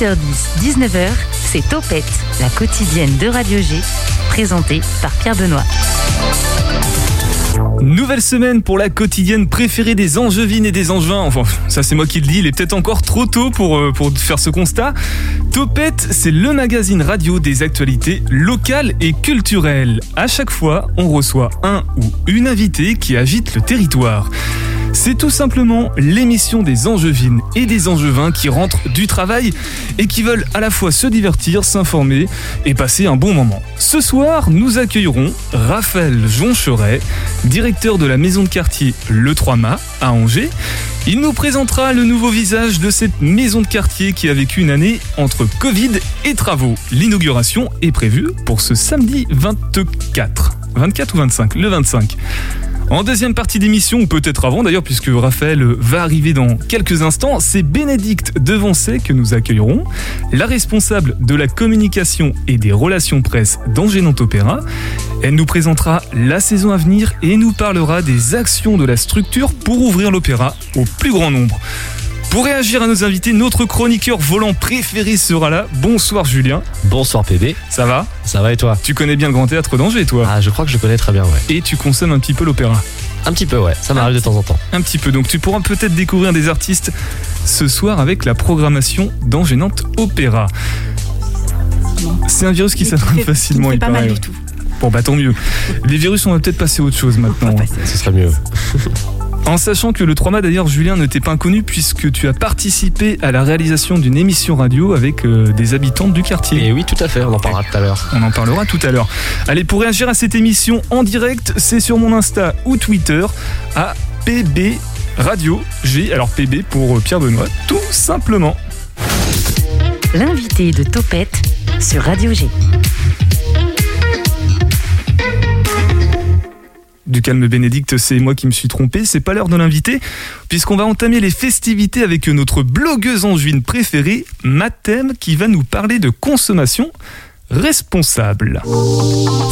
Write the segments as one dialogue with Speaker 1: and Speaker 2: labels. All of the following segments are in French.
Speaker 1: 18h10, 19h, c'est Topette, la quotidienne de Radio G, présentée par Pierre Benoît.
Speaker 2: Nouvelle semaine pour la quotidienne préférée des Angevines et des Angevins. Enfin, ça c'est moi qui le dis, il est peut-être encore trop tôt pour, euh, faire ce constat. Topette, c'est le magazine radio des actualités locales et culturelles. À chaque fois, on reçoit un ou une invitée qui agite le territoire. C'est tout simplement l'émission des Angevines et des Angevins qui rentrent du travail et qui veulent à la fois se divertir, s'informer et passer un bon moment. Ce soir, nous accueillerons Raphaël Joncheret, directeur de la maison de quartier Le 3 Mâts à Angers. Il nous présentera le nouveau visage de cette maison de quartier qui a vécu une année entre Covid et travaux. L'inauguration est prévue pour ce samedi 24. 24 ou 25 Le 25. En deuxième partie d'émission, ou peut-être avant d'ailleurs, puisque Raphaël va arriver dans quelques instants, c'est Bénédicte Devancet que nous accueillerons, la responsable de la communication et des relations presse d'Angénant Opéra. Elle nous présentera la saison à venir et nous parlera des actions de la structure pour ouvrir l'opéra au plus grand nombre. Pour réagir à nos invités, notre chroniqueur volant préféré sera là. Bonsoir Julien.
Speaker 3: Bonsoir PB.
Speaker 2: Ça va?
Speaker 3: Ça va et toi?
Speaker 2: Tu connais bien le Grand Théâtre d'Angers, toi
Speaker 3: Ah, je crois que je connais très bien, ouais.
Speaker 2: Et tu consommes un petit peu l'opéra
Speaker 3: Un petit peu, ouais. Ça m'arrive de temps en temps.
Speaker 2: Un petit peu. Donc tu pourras peut-être découvrir des artistes ce soir avec la programmation d'Angénante Opéra. C'est un virus qui s'attrape facilement,
Speaker 4: il
Speaker 2: il
Speaker 4: pas mal du tout.
Speaker 2: Bon bah tant mieux. Les virus, on va peut-être passer à autre chose maintenant.
Speaker 3: Ce serait mieux.
Speaker 2: En sachant que le 3 mâts d'ailleurs, Julien, ne t'est pas inconnu puisque tu as participé à la réalisation d'une émission radio avec euh, des habitants du quartier.
Speaker 3: Et oui, tout à fait, on en parlera tout à l'heure.
Speaker 2: On en parlera tout à l'heure. Allez, pour réagir à cette émission en direct, c'est sur mon Insta ou Twitter à PB Radio G. Alors PB pour euh, Pierre Benoît, tout simplement.
Speaker 1: L'invité de Topette sur Radio G.
Speaker 2: Du calme Bénédicte, c'est moi qui me suis trompé, c'est pas l'heure de l'inviter, puisqu'on va entamer les festivités avec notre blogueuse angevine préférée, Mathem, qui va nous parler de consommation responsable.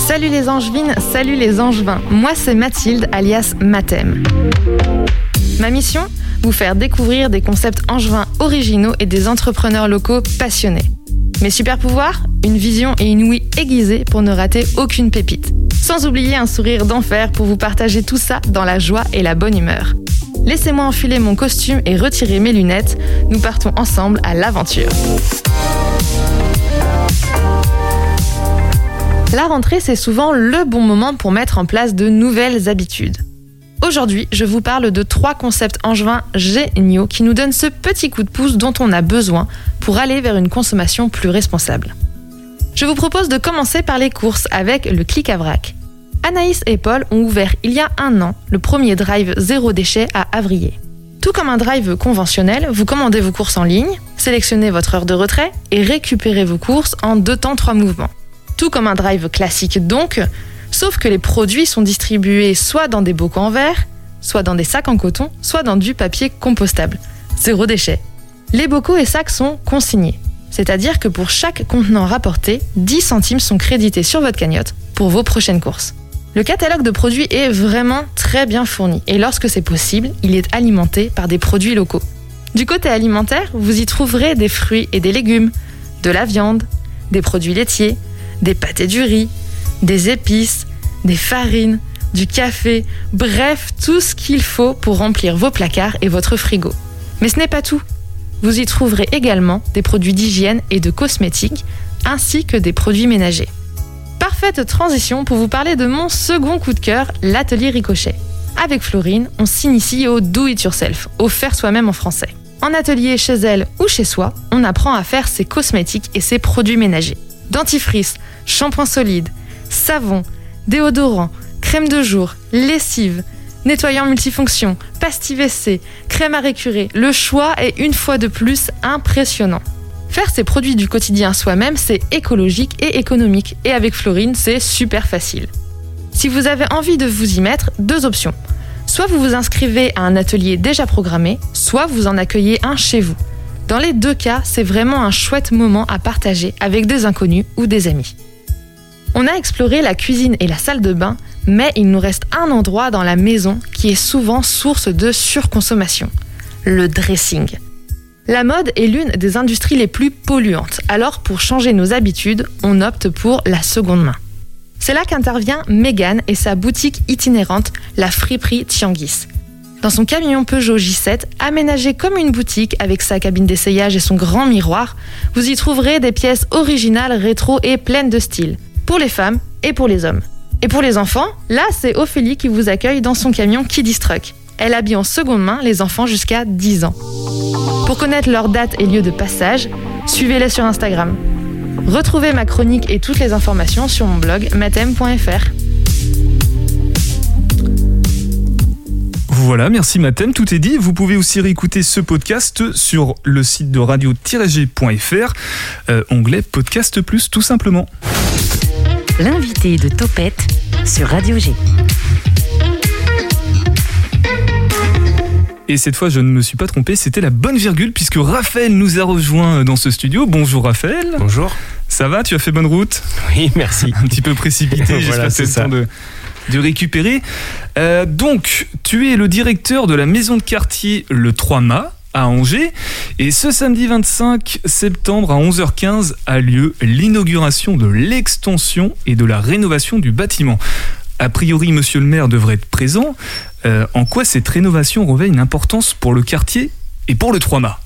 Speaker 4: Salut les angevines, salut les angevins. Moi c'est Mathilde alias Mathem. Ma mission? Vous faire découvrir des concepts angevins originaux et des entrepreneurs locaux passionnés. Mes super pouvoirs Une vision et une ouïe aiguisée pour ne rater aucune pépite. Sans oublier un sourire d'enfer pour vous partager tout ça dans la joie et la bonne humeur. Laissez-moi enfiler mon costume et retirer mes lunettes. Nous partons ensemble à l'aventure. La rentrée, c'est souvent le bon moment pour mettre en place de nouvelles habitudes. Aujourd'hui, je vous parle de trois concepts angevins géniaux qui nous donnent ce petit coup de pouce dont on a besoin pour aller vers une consommation plus responsable. Je vous propose de commencer par les courses avec le clic à vrac. Anaïs et Paul ont ouvert il y a un an le premier drive zéro déchet à Avrier. Tout comme un drive conventionnel, vous commandez vos courses en ligne, sélectionnez votre heure de retrait et récupérez vos courses en deux temps trois mouvements. Tout comme un drive classique donc, sauf que les produits sont distribués soit dans des bocaux en verre, soit dans des sacs en coton, soit dans du papier compostable. Zéro déchet. Les bocaux et sacs sont consignés, c'est-à-dire que pour chaque contenant rapporté, 10 centimes sont crédités sur votre cagnotte pour vos prochaines courses. Le catalogue de produits est vraiment très bien fourni et lorsque c'est possible, il est alimenté par des produits locaux. Du côté alimentaire, vous y trouverez des fruits et des légumes, de la viande, des produits laitiers, des pâtes et du riz, des épices, des farines, du café, bref, tout ce qu'il faut pour remplir vos placards et votre frigo. Mais ce n'est pas tout. Vous y trouverez également des produits d'hygiène et de cosmétiques, ainsi que des produits ménagers. Parfaite transition pour vous parler de mon second coup de cœur, l'atelier Ricochet. Avec Florine, on s'initie au do it yourself, au faire soi-même en français. En atelier chez elle ou chez soi, on apprend à faire ses cosmétiques et ses produits ménagers. Dentifrice, shampoing solide, savon, déodorant, crème de jour, lessive, nettoyant multifonction, pastille WC, crème à récurer. Le choix est une fois de plus impressionnant. Faire ces produits du quotidien soi-même, c'est écologique et économique. Et avec Florine, c'est super facile. Si vous avez envie de vous y mettre, deux options. Soit vous vous inscrivez à un atelier déjà programmé, soit vous en accueillez un chez vous. Dans les deux cas, c'est vraiment un chouette moment à partager avec des inconnus ou des amis. On a exploré la cuisine et la salle de bain, mais il nous reste un endroit dans la maison qui est souvent source de surconsommation, le dressing. La mode est l'une des industries les plus polluantes. Alors, pour changer nos habitudes, on opte pour la seconde main. C'est là qu'intervient Megan et sa boutique itinérante, la friperie Tianguis. Dans son camion Peugeot J7, aménagé comme une boutique avec sa cabine d'essayage et son grand miroir, vous y trouverez des pièces originales, rétro et pleines de style, pour les femmes et pour les hommes. Et pour les enfants, là c'est Ophélie qui vous accueille dans son camion Kiddy Truck. Elle habille en seconde main les enfants jusqu'à 10 ans. Pour connaître leurs dates et lieux de passage, suivez-les sur Instagram. Retrouvez ma chronique et toutes les informations sur mon blog matem.fr.
Speaker 2: Voilà, merci Mathem, tout est dit. Vous pouvez aussi réécouter ce podcast sur le site de radio-g.fr, euh, onglet Podcast Plus tout simplement.
Speaker 1: L'invité de Topette sur Radio G.
Speaker 2: Et cette fois, je ne me suis pas trompé, c'était la bonne virgule puisque Raphaël nous a rejoint dans ce studio. Bonjour Raphaël.
Speaker 3: Bonjour.
Speaker 2: Ça va Tu as fait bonne route
Speaker 3: Oui, merci.
Speaker 2: Un petit peu précipité,
Speaker 3: Voilà,
Speaker 2: j'espère que
Speaker 3: c'est
Speaker 2: le temps de, de récupérer. Euh, donc, tu es le directeur de la maison de quartier Le 3 Mâts à Angers. Et ce samedi 25 septembre à 11h15 a lieu l'inauguration de l'extension et de la rénovation du bâtiment. A priori, monsieur le maire devrait être présent. Euh, en quoi cette rénovation revêt une importance pour le quartier et pour le 3 Mâts?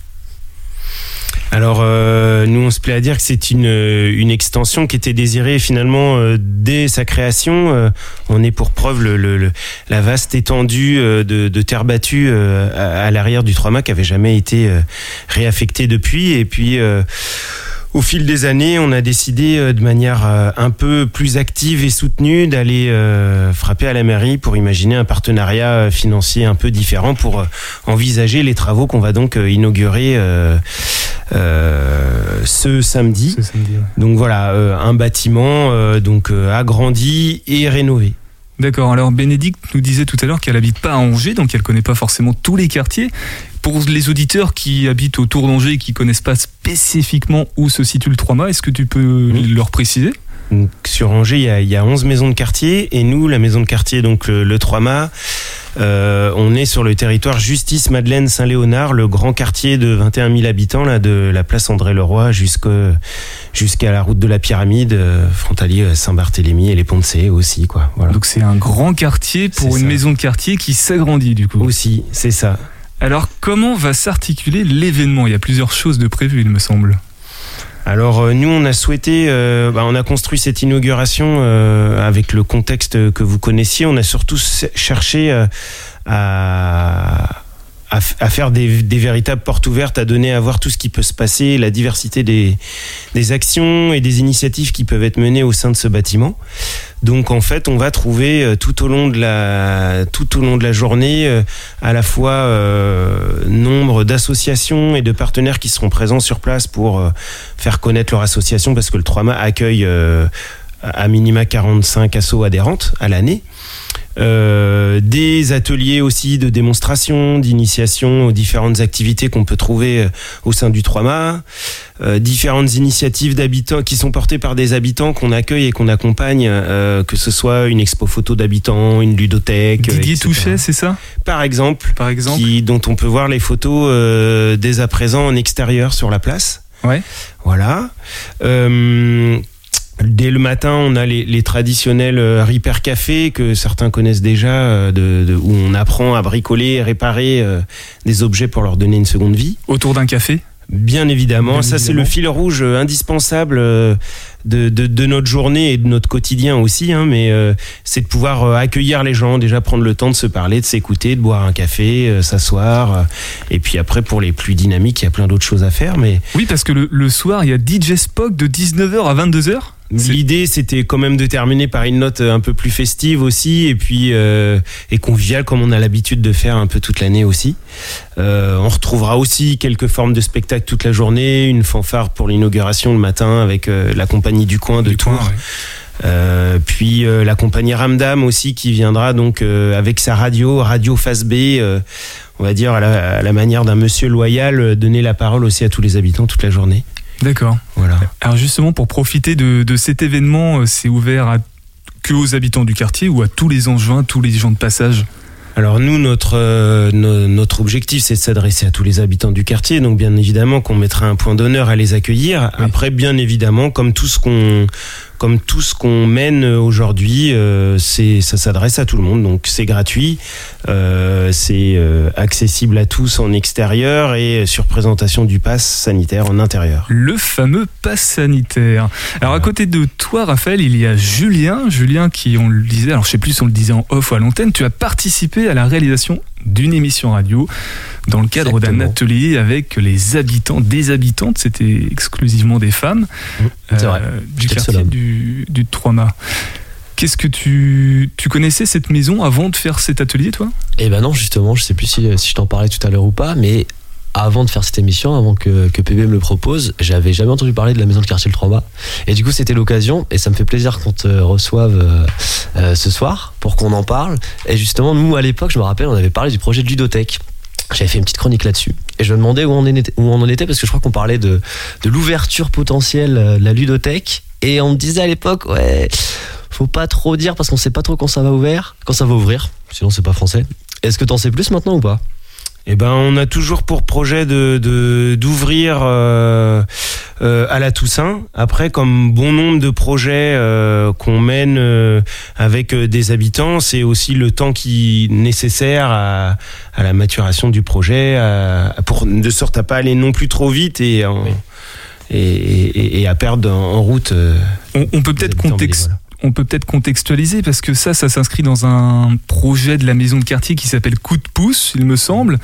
Speaker 5: Alors, euh, nous, on se plaît à dire que c'est une, euh, une extension qui était désirée finalement euh, dès sa création. Euh, on est pour preuve le, le- le- la vaste étendue de, de terre battue à, l'arrière du 3 mâts qui avait jamais été réaffectée depuis. Et puis, au fil des années, on a décidé de manière un peu plus active et soutenue d'aller frapper à la mairie pour imaginer un partenariat financier un peu différent pour envisager les travaux qu'on va donc inaugurer ce samedi.
Speaker 2: ce samedi ouais.
Speaker 5: Donc voilà, euh, un bâtiment euh, donc euh, agrandi et rénové.
Speaker 2: D'accord, alors Bénédicte nous disait tout à l'heure qu'elle habite pas à Angers, donc elle connaît pas forcément tous les quartiers. Pour les auditeurs qui habitent autour d'Angers et qui connaissent pas spécifiquement où se situe le 3 mâts, est-ce que tu peux
Speaker 5: Oui.
Speaker 2: leur préciser?
Speaker 5: Donc, sur Angers, il y, a, il y a 11 maisons de quartier et nous, la maison de quartier, donc le, le 3 mâts, euh, on est sur le territoire Justice Madeleine Saint-Léonard, le grand quartier de 21 000 habitants là, de la place André-Leroy jusqu'à la route de la Pyramide, euh, frontalier à Saint-Barthélemy et les Ponts de aussi. Quoi, voilà.
Speaker 2: Donc c'est un grand quartier pour une
Speaker 5: ça.
Speaker 2: maison de quartier qui s'agrandit du coup.
Speaker 5: Aussi, c'est ça.
Speaker 2: Alors comment va s'articuler l'événement? Il y a plusieurs choses de prévues, il me semble.
Speaker 5: Alors euh, nous, on a souhaité, euh, bah, on a construit cette inauguration euh, avec le contexte que vous connaissiez. On a surtout cherché euh, à, à, à faire des, des véritables portes ouvertes, à donner à voir tout ce qui peut se passer, la diversité des, des actions et des initiatives qui peuvent être menées au sein de ce bâtiment. Donc en fait, on va trouver euh, tout au long de la tout au long de la journée euh, à la fois euh, nombre d'associations et de partenaires qui seront présents sur place pour euh, faire connaître leur association parce que le 3 mâts accueille euh, à minima 45 assos adhérentes à l'année. Euh, des ateliers aussi de démonstration, d'initiation aux différentes activités qu'on peut trouver euh, au sein du 3 mâts, euh, différentes initiatives d'habitants qui sont portées par des habitants qu'on accueille et qu'on accompagne, euh, que ce soit une expo photo d'habitants, une ludothèque,
Speaker 2: Didier
Speaker 5: etc.
Speaker 2: Touchet, c'est ça?
Speaker 5: Par exemple,
Speaker 2: Par exemple
Speaker 5: qui, dont on peut voir les photos dès à présent en extérieur sur la place.
Speaker 2: Ouais.
Speaker 5: Voilà. Euh, Dès le matin, on a les, les traditionnels euh, Repair Café que certains connaissent déjà, euh, de, de- où on apprend à bricoler réparer euh, des objets pour leur donner une seconde vie.
Speaker 2: Autour d'un café?
Speaker 5: Bien évidemment,
Speaker 2: Bien
Speaker 5: ça c'est le fil rouge indispensable de, de, de notre journée et de notre quotidien aussi, hein, mais euh, c'est de pouvoir accueillir les gens, déjà prendre le temps de se parler, de s'écouter, de boire un café, euh, s'asseoir, et puis après pour les plus dynamiques, il y a plein d'autres choses à faire, mais
Speaker 2: Oui, parce que le, le soir, il y a DJ Spock de 19h à 22h.
Speaker 5: L'idée, c'était quand même de terminer par une note un peu plus festive aussi, et puis euh, et conviviale comme on a l'habitude de faire un peu toute l'année aussi. Euh, on retrouvera aussi quelques formes de spectacles toute la journée, une fanfare pour l'inauguration le matin avec euh, la compagnie du coin de
Speaker 2: Du
Speaker 5: Tours.
Speaker 2: coin, ouais.
Speaker 5: Euh, puis euh, la compagnie Ramdam aussi qui viendra donc euh, avec sa radio, Radio Face B, euh, on va dire à la, à la manière d'un monsieur loyal, euh, donner la parole aussi à tous les habitants toute la journée.
Speaker 2: D'accord.
Speaker 5: Voilà.
Speaker 2: Alors justement, pour profiter de, de cet événement, euh, c'est ouvert à, que aux habitants du quartier ou à tous les Angevins, tous les gens de passage?
Speaker 5: Alors nous, notre euh, no- notre objectif, c'est de s'adresser à tous les habitants du quartier. Donc bien évidemment qu'on mettra un point d'honneur à les accueillir.
Speaker 2: Oui.
Speaker 5: Après, bien évidemment, comme tout ce qu'on comme tout ce qu'on mène aujourd'hui, euh, c'est ça s'adresse à tout le monde. Donc c'est gratuit, euh, c'est euh, accessible à tous en extérieur et sur présentation du pass sanitaire en intérieur.
Speaker 2: Le fameux pass sanitaire. Alors à côté de toi, Raphaël, il y a Julien. Julien qui, on le disait, alors je sais plus si on le disait en off ou à l'antenne, tu as participé à la réalisation d'une émission radio dans le cadre d'un atelier avec les habitants, des habitantes, c'était exclusivement des femmes,
Speaker 3: vrai.
Speaker 2: euh, du quartier du, du Trois-Mâts. Qu'est-ce que tu, tu connaissais cette maison avant de faire cet atelier, toi?
Speaker 3: Et ben non, justement, je sais plus si, si je t'en parlais tout à l'heure ou pas, mais avant de faire cette émission, avant que, que PB me le propose, j'avais jamais entendu parler de la maison de quartier Le Trois-Mâts. Et du coup, c'était l'occasion, et ça me fait plaisir qu'on te reçoive euh, euh, ce soir pour qu'on en parle. Et justement, nous, à l'époque, je me rappelle, on avait parlé du projet de ludothèque. J'avais fait une petite chronique là-dessus. Et je me demandais où on, en était, où on en était, parce que je crois qu'on parlait de, de l'ouverture potentielle euh, de la ludothèque. Et on me disait à l'époque, ouais, faut pas trop dire parce qu'on sait pas trop quand ça va ouvrir, quand ça va ouvrir. Sinon, c'est pas français. Est-ce que t'en sais plus maintenant ou pas?
Speaker 5: Eh ben, on a toujours pour projet de de- d'ouvrir euh, euh, à la Toussaint. Après, comme bon nombre de projets euh, qu'on mène euh, avec euh, des habitants, c'est aussi le temps qui nécessaire à, à la maturation du projet, à- pour de sorte à pas aller non plus trop vite et en-
Speaker 3: Oui.
Speaker 5: et, et- et à perdre en, en route. euh,
Speaker 2: on, on peut peut-être
Speaker 5: habitants
Speaker 2: context-
Speaker 5: bénévoles.
Speaker 2: On peut peut-être contextualiser parce que ça, ça s'inscrit dans un projet de la maison de quartier qui s'appelle Coup de pouce, il me semble,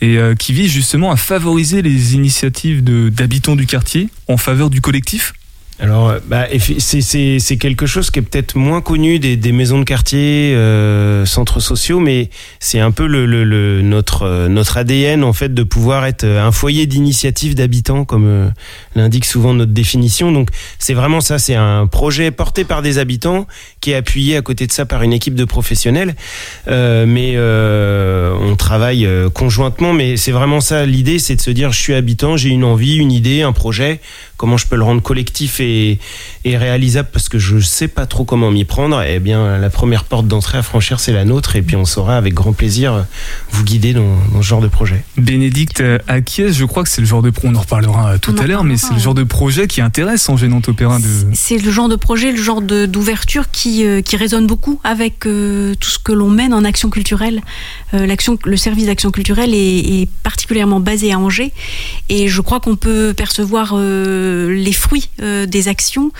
Speaker 2: et euh, qui vise justement à favoriser les initiatives d'habitants du quartier en faveur du collectif.
Speaker 5: Alors, euh, bah, c'est- quelque chose qui est peut-être moins connu des, des maisons de quartier, euh, centres sociaux, mais c'est un peu le, le- le- notre, euh, notre ADN en fait de pouvoir être euh, un foyer d'initiative d'habitants, comme l'indique souvent notre définition. Donc, c'est vraiment ça, c'est un projet porté par des habitants qui est appuyé à côté de ça par une équipe de professionnels. Euh, mais on travaille conjointement, mais c'est vraiment ça l'idée, c'est de se dire je suis habitant, j'ai une envie, une idée, un projet comment je peux le rendre collectif et, et réalisable parce que je sais pas trop comment m'y prendre, eh bien la première porte d'entrée à franchir c'est la nôtre et puis on saura avec grand plaisir vous guider dans, dans ce genre de projet.
Speaker 2: Bénédicte Acquies, je crois que c'est le genre de pro, on en reparlera euh, tout
Speaker 6: On
Speaker 2: à l'heure, mais c'est le genre de projet qui intéresse en gênant opéra de.
Speaker 6: C'est le genre de projet, le genre d'ouverture qui, euh, qui résonne beaucoup avec euh, tout ce que l'on mène en action culturelle. Euh, l'action, le service d'action culturelle est, est particulièrement basé à Angers et je crois qu'on peut percevoir euh, les fruits euh, des actions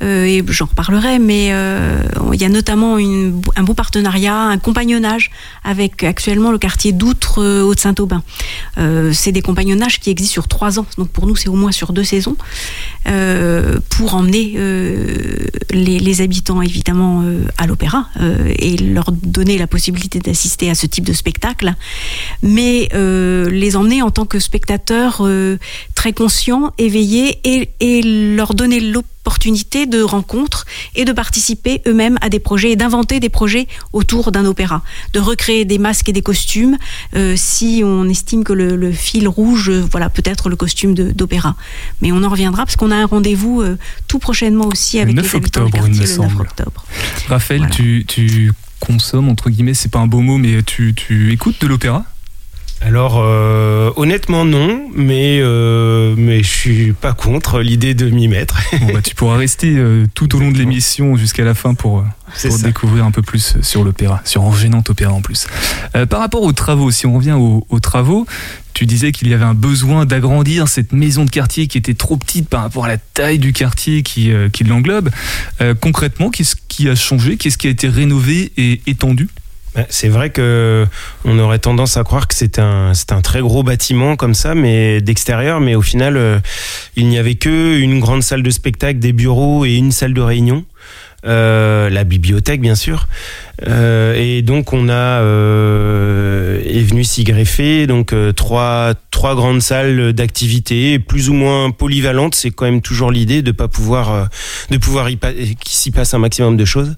Speaker 6: et j'en reparlerai, mais euh, il y a notamment un beau partenariat, un compagnonnage avec actuellement le quartier d'Outre euh, Haute-Saint-Aubin. Euh, c'est des compagnonnages qui existent sur trois ans, donc pour nous c'est au moins sur deux saisons euh, pour emmener euh, les, habitants évidemment euh, à l'opéra euh, et leur donner la possibilité d'assister à ce type de spectacle, mais euh, les emmener en tant que spectateurs euh, très conscients, éveillés et leur donner l'opportunité de rencontres et de participer eux-mêmes à des projets et d'inventer des projets autour d'un opéra, de recréer des masques et des costumes euh, si on estime que le, le fil rouge, euh, voilà peut-être le costume d'opéra. Mais on en reviendra parce qu'on a un rendez-vous euh, tout prochainement aussi
Speaker 2: Le
Speaker 6: avec
Speaker 2: 9
Speaker 6: les
Speaker 2: octobre,
Speaker 6: du
Speaker 2: il me
Speaker 6: quartier le 9
Speaker 2: semble.
Speaker 6: octobre.
Speaker 2: Raphaël,
Speaker 6: Voilà.
Speaker 2: tu, tu consommes, entre guillemets, c'est pas un beau mot, mais tu, tu écoutes de l'opéra?
Speaker 5: Alors euh, honnêtement non, mais euh, mais je suis pas contre l'idée de m'y mettre.
Speaker 2: Bon, bah, tu pourras rester euh, tout au long de l'émission jusqu'à la fin pour, euh, pour découvrir un peu plus sur l'opéra, sur Engênant Opéra en plus. Par rapport aux travaux, si on revient aux, aux travaux, tu disais qu'il y avait un besoin d'agrandir cette maison de quartier qui était trop petite par rapport à la taille du quartier qui, qui l'englobe. Concrètement, qu'est-ce qui a changé? Qu'est-ce qui a été rénové et étendu?
Speaker 5: C'est vrai que on aurait tendance à croire que c'est un, c'est un très gros bâtiment comme ça, mais d'extérieur, mais au final, euh, il n'y avait que une grande salle de spectacle, des bureaux et une salle de réunion. Euh, la bibliothèque bien sûr Euh, et donc on a euh, est venu s'y greffer. Donc euh, trois trois grandes salles d'activité plus ou moins polyvalentes. C'est quand même toujours l'idée de pas pouvoir euh, de pouvoir y qu'il s'y passe un maximum de choses.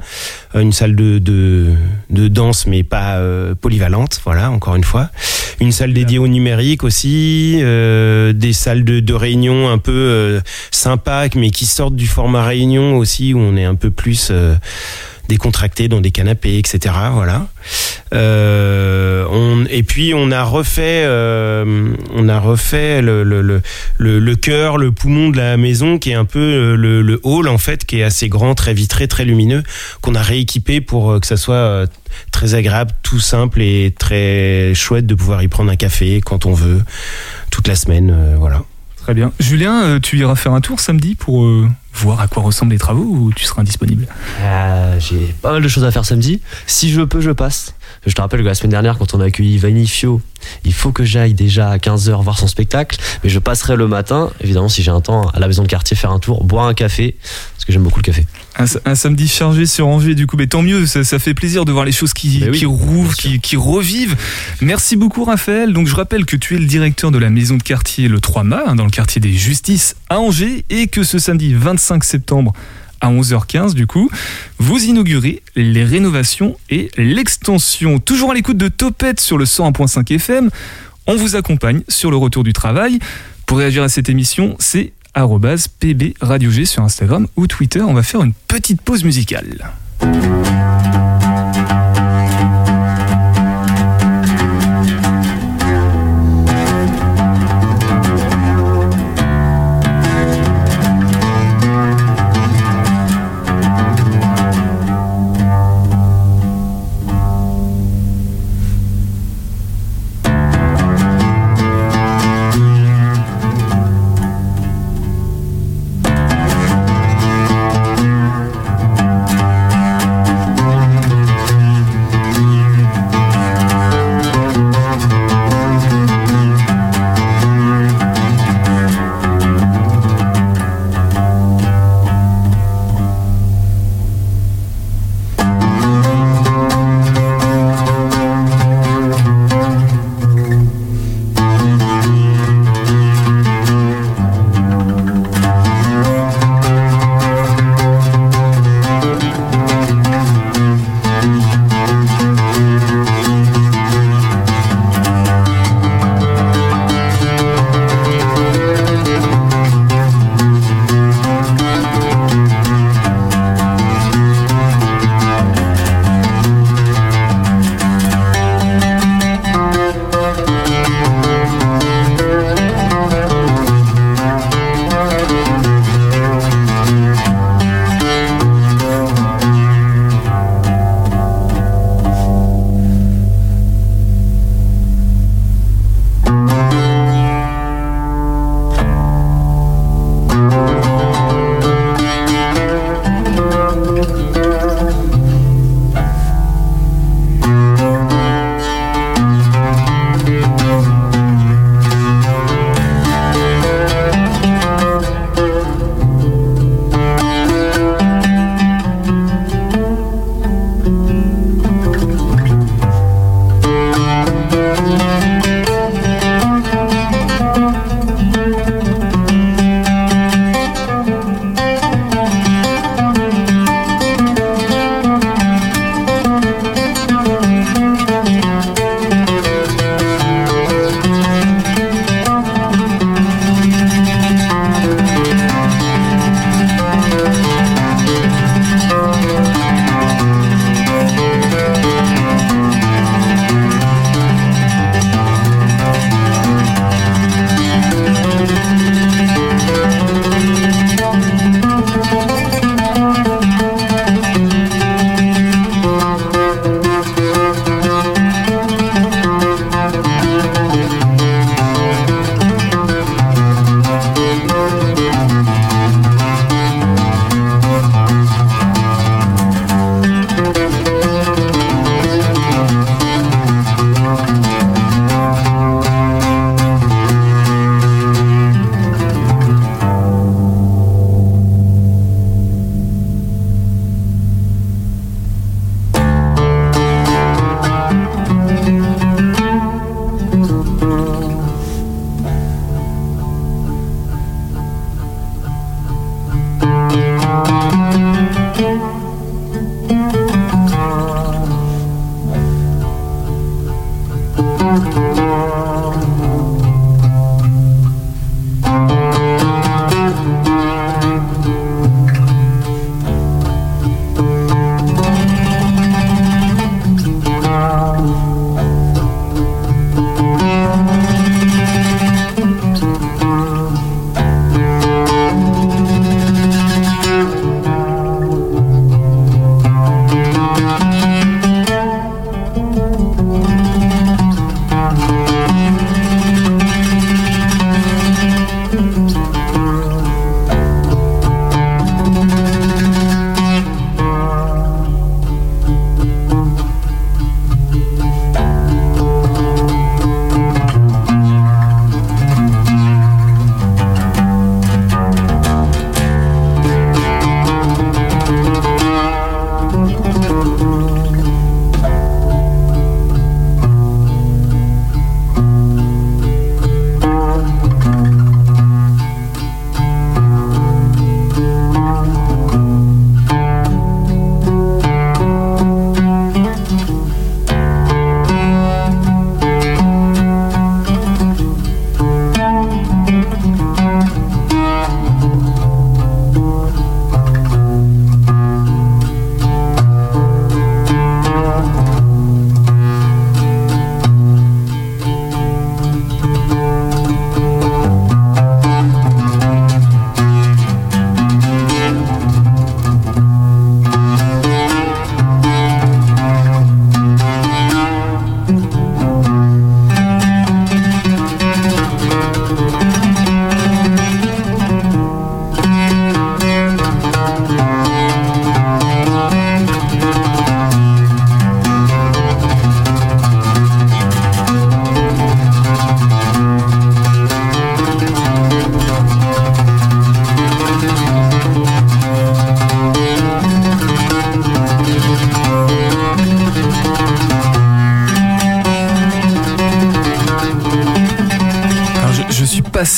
Speaker 5: Euh, une salle de, de, de danse mais pas euh, polyvalente. Voilà encore une fois. Une salle dédiée au numérique aussi. Des salles de, de réunion un peu sympas mais qui sortent du format réunion aussi où on est un peu plus euh, décontracté dans des canapés, etc. Voilà. Euh, on, et puis on a refait, euh, on a refait le, le, le, cœur, le poumon de la maison, qui est un peu le, le hall en fait, qui est assez grand, très vitré, très lumineux, qu'on a rééquipé pour que ça soit très agréable, tout simple et très chouette de pouvoir y prendre un café quand on veut, toute la semaine, voilà.
Speaker 2: Très bien. Julien, euh, tu iras faire un tour samedi pour euh, voir à quoi ressemblent les travaux ou tu seras indisponible?
Speaker 3: Euh, J'ai pas mal de choses à faire samedi. Si je peux, je passe. Je te rappelle que la semaine dernière, quand on a accueilli Vanifio, il faut que j'aille déjà à 15h voir son spectacle. Mais je passerai le matin, évidemment, si j'ai un temps, à la maison de quartier faire un tour, boire un café, parce que j'aime beaucoup le café.
Speaker 2: Un, samedi chargé sur Angers, du coup, mais tant mieux, ça, fait plaisir de voir les choses qui, qui rouvent, qui, qui, revivent. Merci beaucoup, Raphaël. Donc, je rappelle que tu es le directeur de la maison de quartier Le 3 mâts, hein, dans le quartier des Justices à Angers, et que ce samedi 25 septembre, à 11h15 du coup. Vous inaugurez les rénovations et l'extension. Toujours à l'écoute de Topette sur le 101.5 FM. On vous accompagne sur le retour du travail. Pour réagir à cette émission, c'est pb radio G sur Instagram ou Twitter. On va faire une petite pause musicale.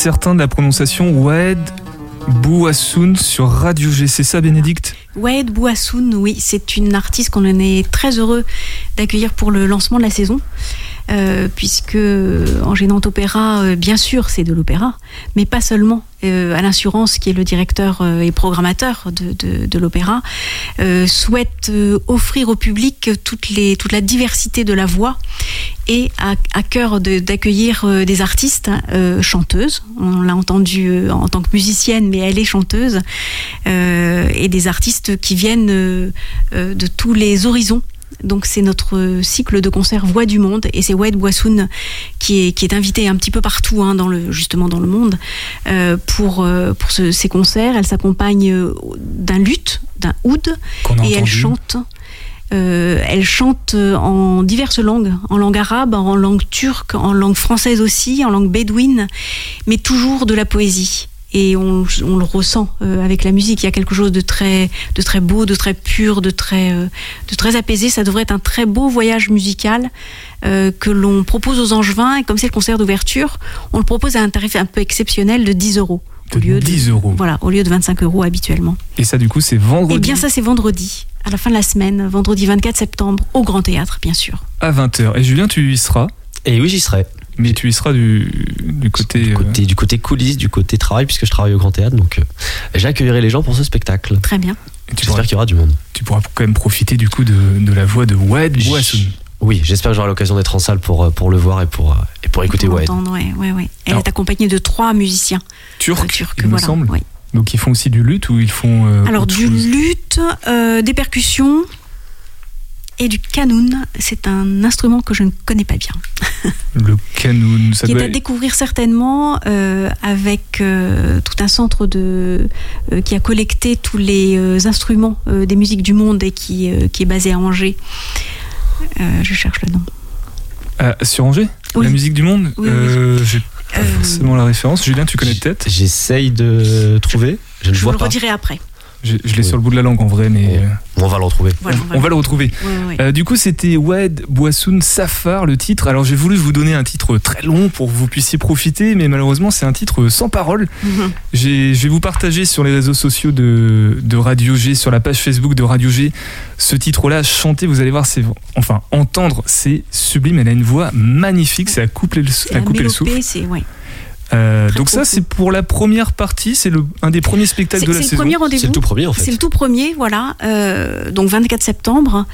Speaker 2: Certain de la prononciation. Wed Bouassoun sur Radio G. C'est ça, Bénédicte?
Speaker 6: Wade Bouassoun, oui, c'est une artiste qu'on est très heureux d'accueillir pour le lancement de la saison. Euh, puisque en gênant opéra, euh, bien sûr, c'est de l'opéra, mais pas seulement. Euh, Alain Surance, qui est le directeur euh, et programmateur de, l'opéra, euh, souhaite euh, offrir au public toute la diversité de la voix et à, cœur d'accueillir euh, des artistes euh, chanteuses. On l'a entendu euh, en tant que musicienne, mais elle est chanteuse, euh, et des artistes qui viennent euh, euh, de tous les horizons. Donc c'est notre cycle de concerts Voix du Monde et c'est Wade Boissoun qui est, qui est invitée un petit peu partout hein, dans le, justement dans le monde euh, pour, euh, pour ce- ces concerts. Elle s'accompagne euh, d'un luth, d'un oud et elle chante. euh, elle chante en diverses langues, en langue arabe, en langue turque, en langue française aussi, en langue bédouine, mais toujours de la poésie. Et on, on le ressent euh, avec la musique. Il y a quelque chose de très, de très beau, de très pur, de très, euh, de très apaisé. Ça devrait être un très beau voyage musical euh, que l'on propose aux Angevins. Et comme c'est le concert d'ouverture, on le propose à un tarif un peu exceptionnel de 10 euros.
Speaker 2: De 10 euros.
Speaker 6: Voilà, au lieu de 25 euros habituellement.
Speaker 2: Et ça, du coup, c'est vendredi
Speaker 6: Eh bien, ça, c'est vendredi, à la fin de la semaine, vendredi 24 septembre, au Grand Théâtre, bien sûr.
Speaker 2: à 20h. Et Julien, tu y seras,
Speaker 3: Et oui, j'y serai.
Speaker 2: Mais tu y seras du, du côté.
Speaker 3: Du
Speaker 2: euh,
Speaker 3: côté, du côté coulisses, du côté travail, puisque je travaille au Grand Théâtre, donc euh, j'accueillerai les gens pour ce spectacle.
Speaker 6: Très bien.
Speaker 2: et tu, pourras,
Speaker 3: J'espère qu'il y aura du monde.
Speaker 2: tu pourras quand même profiter du coup de, de la voix de Wade Boissoun.
Speaker 3: Oui, j'espère que j'aurai l'occasion d'être en salle pour, euh, pour le voir et pour, euh, et pour écouter
Speaker 6: Pour
Speaker 3: Wade.
Speaker 6: l'entendre, ouais, ouais, ouais. Elle
Speaker 2: Alors-
Speaker 6: est accompagnée de trois musiciens euh,
Speaker 2: Turc,
Speaker 6: turcs.
Speaker 2: il me
Speaker 6: voilà,
Speaker 2: semble.
Speaker 6: ouais.
Speaker 2: Donc ils font aussi du luth ou ils font. euh,
Speaker 6: Alors, du
Speaker 2: chose
Speaker 6: luth, euh, des percussions et du kanoun. C'est un instrument que je ne connais pas bien.
Speaker 2: Le canoun, ça
Speaker 6: qui est
Speaker 2: doit
Speaker 6: à découvrir certainement euh, avec euh, tout un centre de, euh, qui a collecté tous les euh, instruments euh, des musiques du monde et qui, euh, qui est basé à Angers. Euh, je cherche le nom.
Speaker 2: Ah, sur Angers?
Speaker 6: Oui.
Speaker 2: La musique du monde?
Speaker 6: Oui, oui.
Speaker 2: Euh, J'ai pas
Speaker 6: Euh,
Speaker 2: forcément la référence. Julien, tu connais peut-être?
Speaker 3: J'essaye de trouver. Je ne
Speaker 6: Je vous le
Speaker 3: pas.
Speaker 6: redirai après.
Speaker 2: Je, je l'ai
Speaker 3: Oui.
Speaker 2: sur le bout de la langue en vrai, mais. Euh,
Speaker 3: On va le retrouver.
Speaker 6: Voilà,
Speaker 2: on, on va le retrouver. Euh, du coup, c'était Wed Boissoun Safar, le titre. Alors, j'ai voulu vous donner un titre très long pour que vous puissiez profiter, mais malheureusement, c'est un titre sans parole.
Speaker 6: Mhm.
Speaker 2: J'ai- Je vais vous partager sur les réseaux sociaux de, de Radio G, sur la page Facebook de Radio G, ce titre-là, chanter, vous allez voir, c'est enfin entendre, c'est sublime. Elle a une voix magnifique, c'est à couper le,
Speaker 6: C'est
Speaker 2: à
Speaker 6: la
Speaker 2: couper le souffle. Euh, donc ça, c'est pour la première partie, c'est un des premiers spectacles de la
Speaker 6: c'est le
Speaker 2: saison.
Speaker 3: C'est le tout premier en fait.
Speaker 6: C'est le tout premier, voilà. Euh, donc 24 septembre.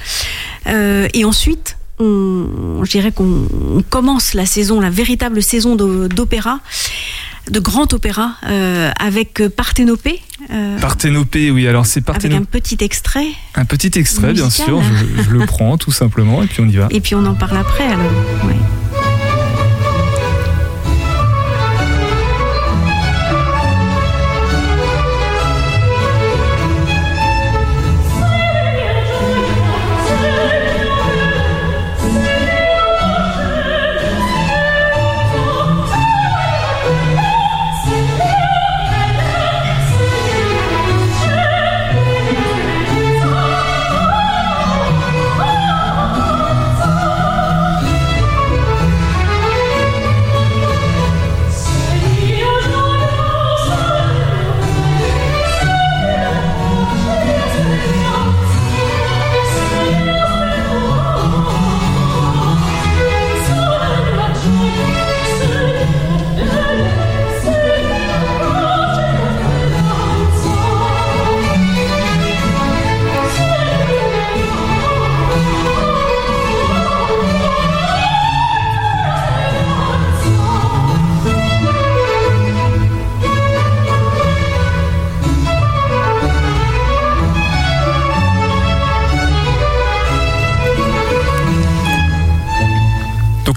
Speaker 6: Euh, et ensuite, on, je dirais qu'on on commence la saison, la véritable saison d'opéra, de grand opéra, euh, avec Parthénopée. euh,
Speaker 2: Parthénopée, oui. Alors c'est
Speaker 6: avec un
Speaker 2: Parthénopée.
Speaker 6: petit extrait.
Speaker 2: Un petit extrait, bien sûr. Je, je le prends tout simplement et puis on y va.
Speaker 6: Et puis on en parle après, alors. Ouais.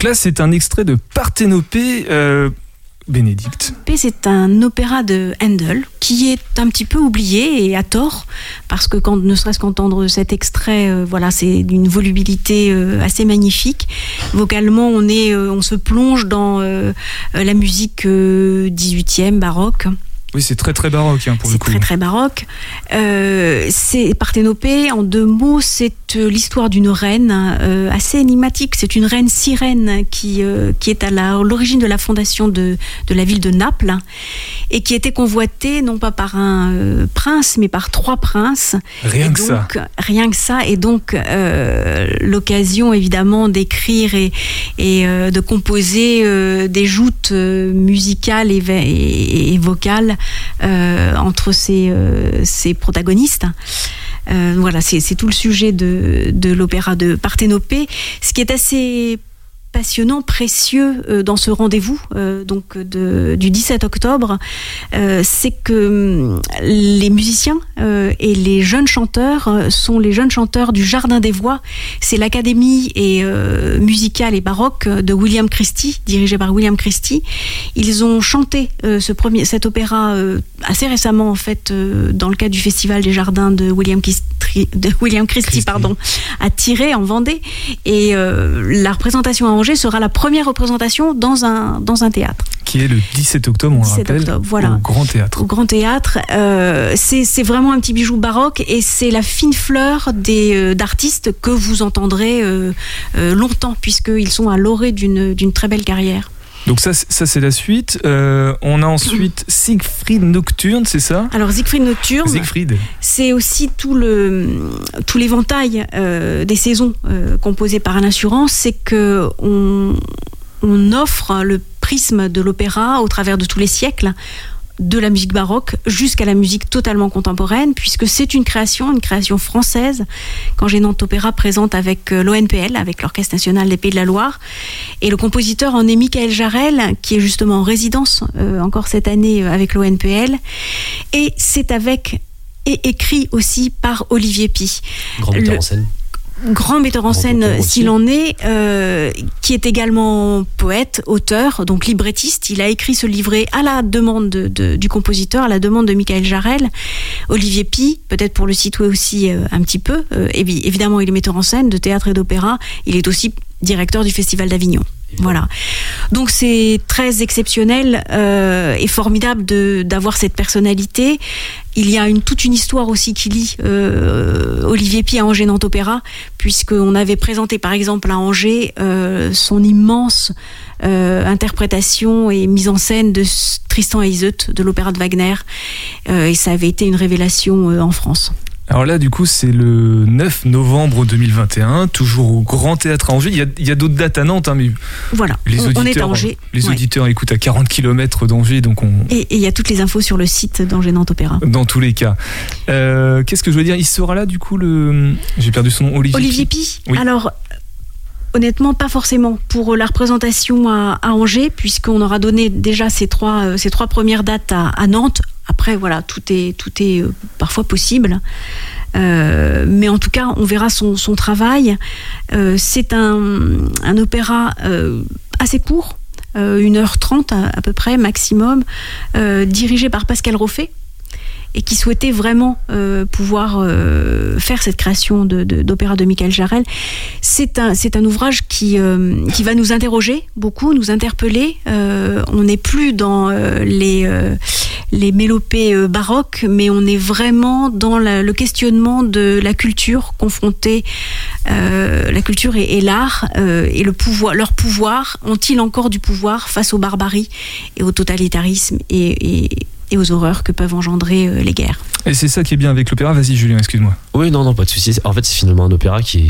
Speaker 2: Donc là, c'est un extrait de Parthénopée. Euh, Bénédicte.
Speaker 6: C'est un opéra de Handel qui est un petit peu oublié et à tort parce que quand ne serait-ce qu'entendre cet extrait, euh, voilà, c'est d'une volubilité euh, assez magnifique. Vocalement, on est, euh, on se plonge dans la musique euh, 18e baroque.
Speaker 2: Oui, c'est très très baroque hein, pour le
Speaker 6: C'est
Speaker 2: coup.
Speaker 6: très très baroque. Euh, c'est Parthénopée, en deux mots, c'est euh, l'histoire d'une reine euh, assez énigmatique. C'est une reine sirène qui, euh, qui est à l'origine de la fondation de, de la ville de Naples et qui était convoitée non pas par un euh, prince mais par trois princes.
Speaker 2: Rien
Speaker 6: Et
Speaker 2: que ça.
Speaker 6: Rien que ça. Et donc, l'occasion, évidemment, d'écrire et, et de composer des joutes musicales et, ve- et- et vocales entre ces, euh, protagonistes. Euh, voilà, c'est c'est tout le sujet de, de l'opéra de Parthénopée. Ce qui est assez passionnant, précieux euh, dans ce rendez-vous euh, donc de, du 17 octobre, euh, c'est que hum, les musiciens et les jeunes chanteurs sont les jeunes chanteurs du Jardin des Voix. C'est l'académie et musicale et baroque de William Christie, dirigée par William Christie. Ils ont chanté ce premier, cet opéra assez récemment en fait dans le cadre du festival des jardins de William Christie, de William Christie,
Speaker 2: Christie.
Speaker 6: pardon, à Tiré en Vendée. Et la représentation à Sera la première représentation dans un dans un théâtre.
Speaker 2: Qui est le 17 octobre, on le
Speaker 6: 17
Speaker 2: rappelle,
Speaker 6: octobre, voilà.
Speaker 2: au Grand Théâtre.
Speaker 6: au Grand Théâtre. Euh, c'est vraiment un petit bijou baroque et c'est la fine fleur euh, d'artistes que vous entendrez euh, euh, longtemps puisqu'ils sont à l'orée d'une très belle carrière.
Speaker 2: Donc ça, c'est- ça c'est la suite. Euh, on a ensuite Siegfried Nocturne, c'est ça?
Speaker 6: Alors Siegfried Nocturne,
Speaker 2: Siegfried.
Speaker 6: c'est aussi tout le tout l'éventail euh, des saisons euh, composées par Alain Assurance, c'est que on, on offre le prisme de l'opéra au travers de tous les siècles de la musique baroque jusqu'à la musique totalement contemporaine, puisque c'est une création, une création française, quand Nantes Opéra présente avec euh, l'ONPL, avec l'Orchestre National des Pays de la Loire. Et le compositeur en est Michael Jarel, qui est justement en résidence euh, encore cette année euh, avec l'ONPL. Et c'est avec et écrit aussi par Olivier Pi
Speaker 3: Grand metteur en scène.
Speaker 6: Grand metteur en scène s'il en est, euh, qui est également poète, auteur, donc librettiste. Il a écrit ce livret à la demande de- de- du compositeur, à la demande de Michael Jarel. Olivier Pi, peut-être pour le situer aussi euh, un petit peu, euh, évi- évidemment il est metteur en scène de théâtre et d'opéra, il est aussi directeur du Festival d'Avignon. Voilà. Donc c'est très exceptionnel euh, et formidable d'avoir cette personnalité. Il y a une toute une histoire aussi qui lie euh, Olivier Pi à Angers Nantes Opéra, puisqu'on avait présenté par exemple à Angers euh, son immense interprétation et mise en scène de Tristan et Iseut de l'opéra de Wagner, et ça avait été une révélation en France.
Speaker 2: Alors là, du coup, c'est le 9 novembre 2021, toujours au Grand Théâtre à Angers. Il y a, il y a d'autres dates à Nantes, hein, mais
Speaker 6: Voilà,
Speaker 2: les
Speaker 6: on, est à Angers.
Speaker 2: les
Speaker 6: Ouais.
Speaker 2: auditeurs écoutent à 40 km d'Angers, donc on,
Speaker 6: Et et il y a toutes les infos sur le site d'Angers Nantes Opéra.
Speaker 2: dans tous les cas. Euh, Qu'est-ce que je veux dire? Il sera là, du coup, le. J'ai perdu son nom, Olivier.
Speaker 6: Olivier
Speaker 2: Pi.
Speaker 6: Pi
Speaker 2: Oui.
Speaker 6: Alors, honnêtement, pas forcément pour la représentation à, Angers, puisqu'on aura donné déjà ces trois, euh, premières dates à, Nantes. Après, voilà, tout est, tout est euh, parfois possible. Euh, mais en tout cas, on verra son, travail. Euh, C'est un, opéra euh, assez court, euh, 1h30 à, à peu près, maximum, euh, dirigé par Pascal Roffet et qui souhaitait vraiment euh, pouvoir euh, faire cette création de- de- d'opéra de, Michael Jarel. C'est un, ouvrage qui, euh, qui va nous interroger beaucoup, nous interpeller. On n'est plus dans les, les mélopées baroques, mais on est vraiment dans le questionnement de la culture confrontée, la culture et, l'art, et le pouvoir, leur pouvoir. Ont-ils encore du pouvoir face aux barbaries et au totalitarisme et- et aux horreurs que peuvent engendrer euh, les guerres
Speaker 2: Et c'est ça qui est bien avec l'opéra. Vas-y, Julien, excuse-moi.
Speaker 3: Oui, non, non, pas de souci. En fait, c'est finalement un opéra qui est,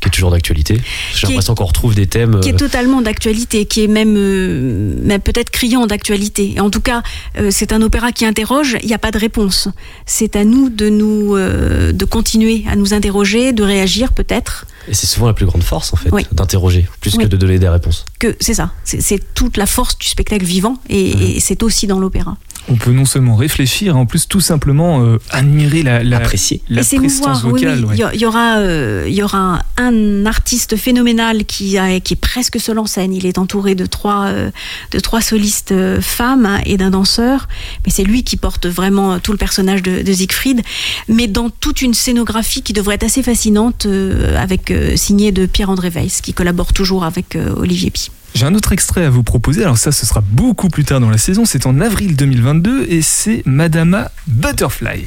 Speaker 3: qui est toujours d'actualité. J'ai l'impression qu'on retrouve des thèmes.
Speaker 6: qui est
Speaker 3: euh,
Speaker 6: totalement d'actualité, qui est même, euh, même peut-être criant d'actualité. Et en tout cas, euh, c'est un opéra qui interroge, il n'y a pas de réponse. C'est à nous de nous euh, de continuer à nous interroger, de réagir peut-être.
Speaker 3: Et c'est souvent la plus grande force, en fait,
Speaker 6: Oui.
Speaker 3: d'interroger, plus
Speaker 6: Oui.
Speaker 3: que de donner des réponses.
Speaker 6: Que c'est ça, c'est toute la force du spectacle vivant et,
Speaker 3: Mhm.
Speaker 6: et c'est aussi dans l'opéra.
Speaker 2: On peut non seulement réfléchir, en plus tout simplement euh, admirer la, la,
Speaker 3: Apprécier.
Speaker 2: la
Speaker 6: et c'est
Speaker 2: prestance
Speaker 6: mouvoir, oui, oui.
Speaker 2: vocale. ouais.
Speaker 6: Il y aura, euh, il y aura un artiste phénoménal qui, a, qui est presque seul en scène. Il est entouré de trois, euh, de trois solistes euh, femmes hein, et d'un danseur. Mais c'est lui qui porte vraiment tout le personnage de, de Siegfried. Mais dans toute une scénographie qui devrait être assez fascinante, euh, avec euh, signée de Pierre-André Weiss, qui collabore toujours avec euh, Olivier Pi.
Speaker 2: J'ai un autre extrait à vous proposer, alors ça ce sera beaucoup plus tard dans la saison, c'est en avril 2022 et c'est Madama Butterfly.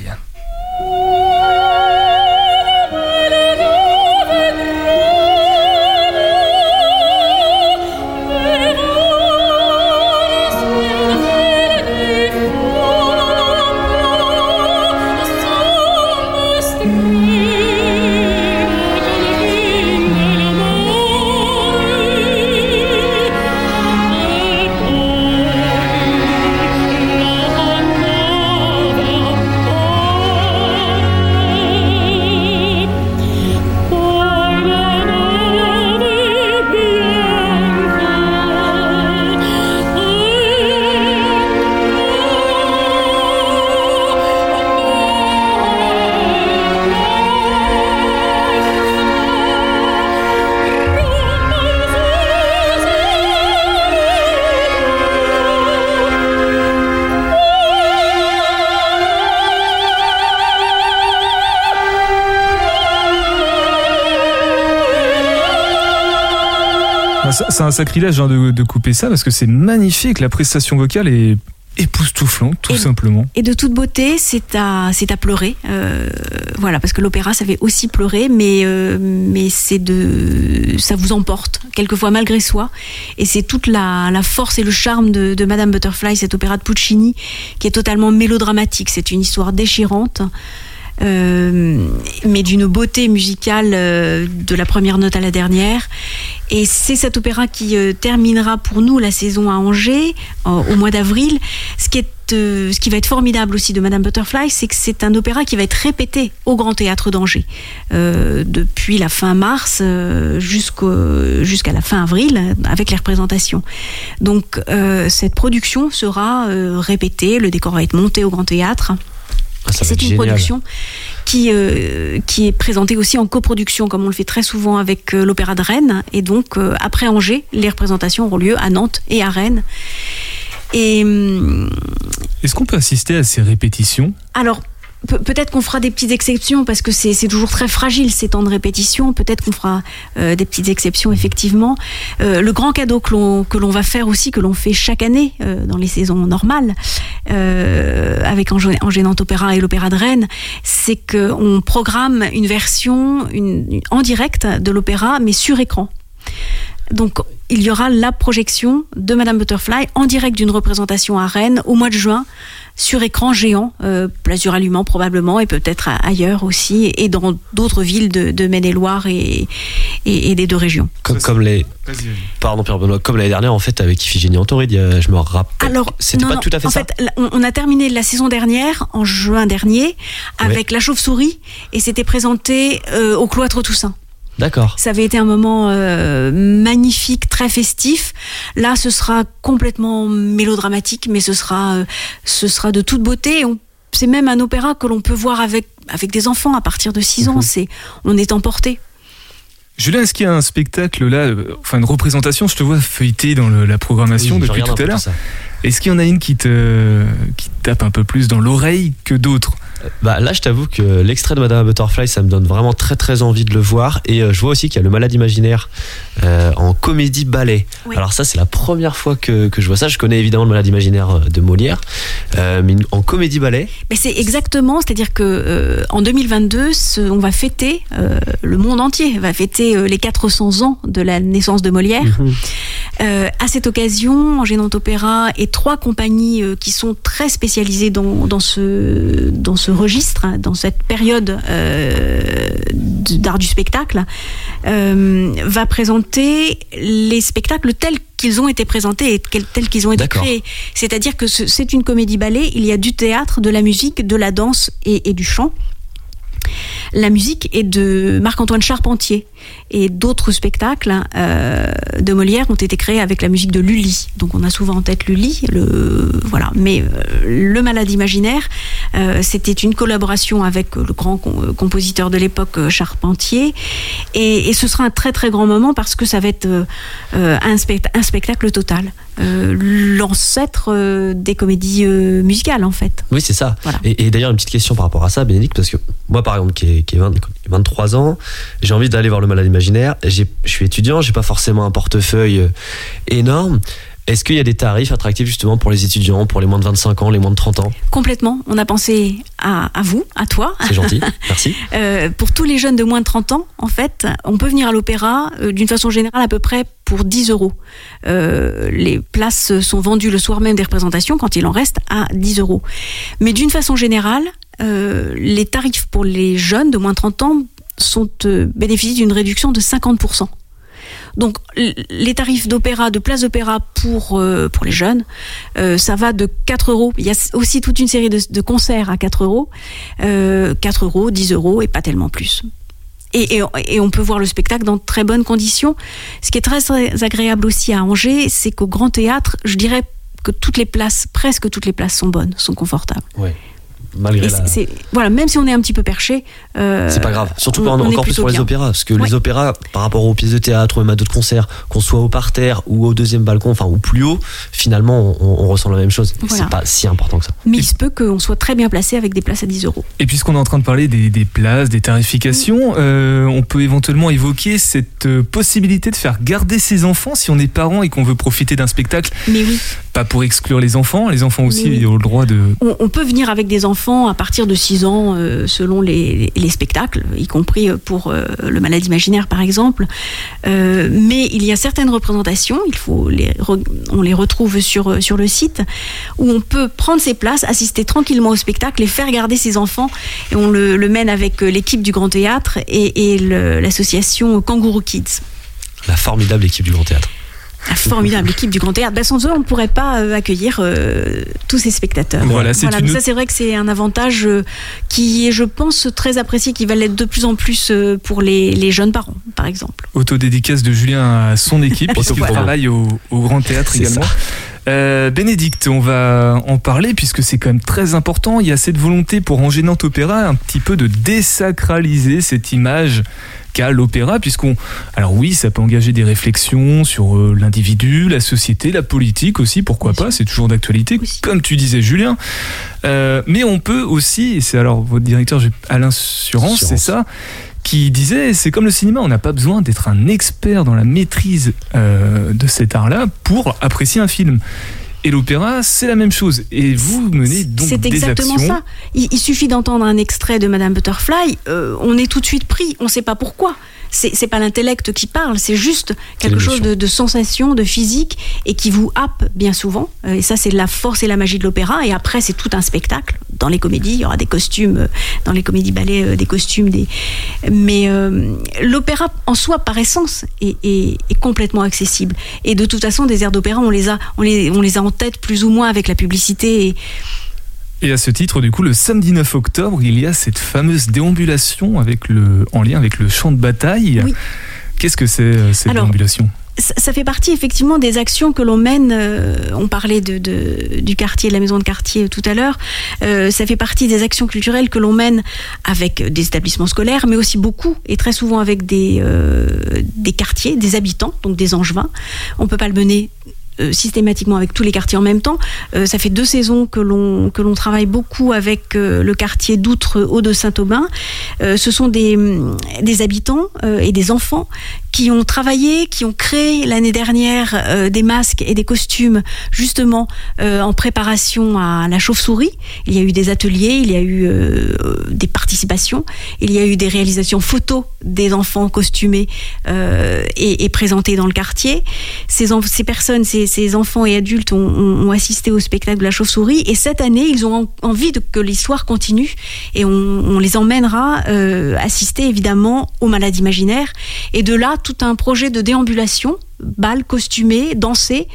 Speaker 2: C'est un sacrilège hein, de, de couper ça parce que c'est magnifique, la prestation vocale est époustouflante, tout
Speaker 6: Et-
Speaker 2: simplement.
Speaker 6: Et de toute beauté, c'est à, c'est à pleurer. Euh, voilà, parce que l'opéra, ça fait aussi pleurer, mais, euh, mais c'est de, ça vous emporte, quelquefois malgré soi. Et c'est toute la, la force et le charme de, de Madame Butterfly, cet opéra de Puccini, qui est totalement mélodramatique. C'est une histoire déchirante. Euh, mais d'une beauté musicale euh, de la première note à la dernière. Et c'est cet opéra qui euh, terminera pour nous la saison à Angers au mois d'avril. Ce qui est ce qui va être formidable aussi de Madame Butterfly, c'est que c'est un opéra qui va être répété au Grand Théâtre d'Angers depuis la fin mars jusqu'à la fin avril avec les représentations. Donc cette production sera répétée, le décor va être monté au Grand Théâtre. C'est une
Speaker 3: génial.
Speaker 6: production qui, euh, qui est présentée aussi en coproduction, comme on le fait très souvent avec euh, l'Opéra de Rennes. Et donc, euh, après Angers, les représentations auront lieu à Nantes et à Rennes. Et hum,
Speaker 2: Est-ce qu'on peut assister à ces répétitions?
Speaker 6: Alors, pe- peut-être qu'on fera des petites exceptions parce que c'est toujours très fragile ces temps de répétition. Peut-être qu'on fera euh, des petites exceptions effectivement. Euh, le grand cadeau que l'on va faire aussi, que l'on fait chaque année euh, dans les saisons normales avec Angé- Angers Nantes Opéra et l'Opéra de Rennes, c'est qu'on programme une version en direct de l'opéra mais sur écran. Donc, il y aura la projection de Madame Butterfly en direct d'une représentation à Rennes au mois de juin sur écran géant, euh, Place du probablement, et peut-être ailleurs aussi, et dans d'autres villes de, de Maine-et-Loire et, et, et des deux régions.
Speaker 3: Comme, comme les, pardon Pierre Benoît, comme l'année dernière en fait avec Iphigénie en Tauride, je me rappelle.
Speaker 6: Alors,
Speaker 3: c'était
Speaker 6: non,
Speaker 3: pas
Speaker 6: non,
Speaker 3: tout à fait
Speaker 6: en
Speaker 3: ça.
Speaker 6: fait, on a terminé la saison dernière, en juin dernier, avec La Chauve-souris, et c'était présenté euh, au Cloître Toussaint.
Speaker 3: D'accord.
Speaker 6: Ça avait été un moment euh, magnifique, très festif. Là, ce sera complètement mélodramatique, mais ce sera, euh, ce sera de toute beauté. On- C'est même un opéra que l'on peut voir avec, avec des enfants à partir de 6 ans.
Speaker 3: Mhm.
Speaker 6: C'est, on est emporté.
Speaker 2: Julien, est-ce qu'il y a un spectacle là, euh, enfin une représentation, je te vois feuilleter dans le- la programmation
Speaker 3: Oui,
Speaker 2: depuis tout à l'heure. Est-ce qu'il y en a une qui te, qui te tape un peu plus dans l'oreille que d'autres?
Speaker 3: Bah là, je t'avoue que l'extrait de Madame Butterfly, ça me donne vraiment très très envie de le voir. Et euh, je vois aussi qu'il y a le Malade imaginaire euh, en comédie ballet.
Speaker 6: Oui.
Speaker 3: Alors ça, c'est la première fois que, que je vois ça. Je connais évidemment le Malade imaginaire euh, de Molière, euh, mais en comédie ballet.
Speaker 6: Mais c'est exactement, c'est-à-dire que euh, en 2022, ce- on va fêter, euh, le monde entier va fêter euh, les 400 ans de la naissance de Molière. Euh, à cette occasion, Angers Nantes Opéra et trois compagnies euh, qui sont très spécialisées dans, dans, ce, dans ce registre, hein, dans cette période euh, d'art du spectacle, euh, va présenter les spectacles tels qu'ils ont été présentés et tels qu'ils ont été créés. C'est-à-dire que ce- c'est une comédie ballet, il y a du théâtre, de la musique, de la danse et, et du chant. La musique est de Marc-Antoine Charpentier et d'autres spectacles euh, de Molière ont été créés avec la musique de Lully. Donc on a souvent en tête Lully, le voilà. Mais euh, le Malade imaginaire C'était une collaboration avec le grand compositeur de l'époque, Charpentier. Et, ce sera un très très grand moment parce que ça va être un, un spectacle total. l'ancêtre des comédies musicales en fait.
Speaker 3: Oui, c'est ça. Et, d'ailleurs, une petite question par rapport à ça, Bénédicte, parce que moi, par exemple, qui qui 23 ans, j'ai envie d'aller voir le malade imaginaire. Je suis étudiant, j'ai pas forcément un portefeuille euh, énorme. Est-ce qu'il y a des tarifs attractifs justement pour les étudiants, pour les moins de 25 ans, les moins de 30 ans?
Speaker 6: Complètement. On a pensé à, vous, à toi.
Speaker 3: C'est gentil, merci.
Speaker 6: Euh, pour tous les jeunes de moins de 30 ans, en fait, on peut venir à l'opéra euh, d'une façon générale à peu près pour 10 euros. les places sont vendues le soir même des représentations, quand il en reste, à 10 euros. Mais d'une façon générale, les tarifs pour les jeunes de moins de 30 ans sont bénéficient d'une réduction de 50%. Donc les tarifs d'opéra, de place d'opéra pour, euh, pour les jeunes, euh, ça va de 4 euros. Il y a aussi toute une série de, concerts à 4 euros. 4 euh, euros, 10 euros et pas tellement plus. Et, et, on peut voir le spectacle dans très bonnes conditions. Ce qui est très, agréable aussi à Angers, c'est qu'au Grand Théâtre, je dirais que toutes les places, presque toutes les places sont bonnes, sont confortables.
Speaker 3: Malgré la...
Speaker 6: voilà, même si on est un petit peu perché.
Speaker 3: Euh, c'est pas grave, surtout pas encore plus pour les opéras, parce que les opéras, par rapport aux pièces de théâtre ou même à d'autres concerts, qu'on soit au parterre ou au deuxième balcon, enfin ou plus haut, finalement on, ressent la même chose. C'est pas si important que ça.
Speaker 6: Mais il se peut qu'on soit très bien placé avec des places à 10 euros.
Speaker 2: Et puisqu'on est en train de parler des, places, des tarifications, euh, on peut éventuellement évoquer cette euh, possibilité de faire garder ses enfants si on est parent et qu'on veut profiter d'un spectacle.
Speaker 6: Mais oui.
Speaker 2: Pas pour exclure les enfants, les enfants aussi ont le droit de.
Speaker 6: on peut venir avec des enfants à partir de 6 ans euh, selon les, spectacles, y compris pour euh, le malade imaginaire par exemple. Euh, mais il y a certaines représentations, il faut les on les retrouve sur, sur le site, où on peut prendre ses places, assister tranquillement au spectacle et faire garder ses enfants. Et on le, mène avec l'équipe du Grand Théâtre et, et l'association Kangourou Kids.
Speaker 3: La formidable équipe du Grand Théâtre.
Speaker 6: La formidable équipe du Grand Théâtre. Bah, sans eux, on ne pourrait pas euh, accueillir euh, tous ces spectateurs.
Speaker 2: Voilà, c'est
Speaker 6: ça, c'est vrai que c'est un avantage euh, qui est, je pense, très apprécié, qui va l'être de plus en plus pour les, jeunes parents, par exemple.
Speaker 2: Autodédicace de Julien à son équipe, puisqu'il travaille au, Grand Théâtre également. Bénédicte, on va en parler puisque c'est quand même très important. Il y a cette volonté pour Angers Nantes Opéra un petit peu de désacraliser cette image l'opéra, puisqu'on... Alors oui, ça peut engager des réflexions sur euh, l'individu, la société, la politique aussi, pourquoi pas, c'est toujours d'actualité, comme tu disais Julien. Euh, mais on peut aussi, et c'est alors votre directeur Alain Surance, c'est ça, qui disait c'est comme le cinéma, on n'a pas besoin d'être un expert dans la maîtrise euh, de cet art-là pour apprécier un film. Et l'opéra, c'est la même chose. Et vous menez donc
Speaker 6: C'est exactement ça. Il, suffit d'entendre un extrait de Madame Butterfly, euh, on est tout de suite pris, on ne sait pas pourquoi c'est pas l'intellect qui parle, c'est juste quelque chose de, sensation, de physique, et qui vous happe bien souvent. Euh, et ça, c'est la force et la magie de l'opéra. Et après, c'est tout un spectacle. Dans les comédies, il y aura des costumes, euh, dans les comédies ballets, euh, des costumes. Des... Mais l'opéra, en soi, par essence, est, complètement accessible. Et de toute façon, des airs d'opéra, on les a, on les, on les a en tête plus ou moins avec la publicité. Et,
Speaker 2: et à ce titre, du coup, le samedi 9 octobre, il y a cette fameuse déambulation avec le, en lien avec le champ de bataille. Qu'est-ce que c'est euh, cette déambulation?
Speaker 6: ça fait partie effectivement des actions que l'on mène. Euh, on parlait de, du quartier, de la maison de quartier tout à l'heure. Euh, ça fait partie des actions culturelles que l'on mène avec des établissements scolaires, mais aussi beaucoup et très souvent avec des, des quartiers, des habitants, donc des angevins. On peut pas le mener euh, systématiquement avec tous les quartiers en même temps. Euh, ça fait deux saisons que l'on que l'on travaille beaucoup avec euh, le quartier d'Outre Haut de Saint-Aubin. ce sont des, des habitants et des enfants qui ont travaillé, qui ont créé l'année dernière euh, des masques et des costumes justement euh, en préparation à la chauve-souris. Il y a eu des ateliers, il y a eu euh, des participations, il y a eu des réalisations photos des enfants costumés et, présentés dans le quartier. Ces, personnes, ces, enfants et adultes ont, assisté au spectacle de la chauve-souris et cette année, ils ont envie que l'histoire continue et on, on les emmènera assister évidemment aux malades imaginaires et de là tout un projet de déambulation, bal costumé, dansé.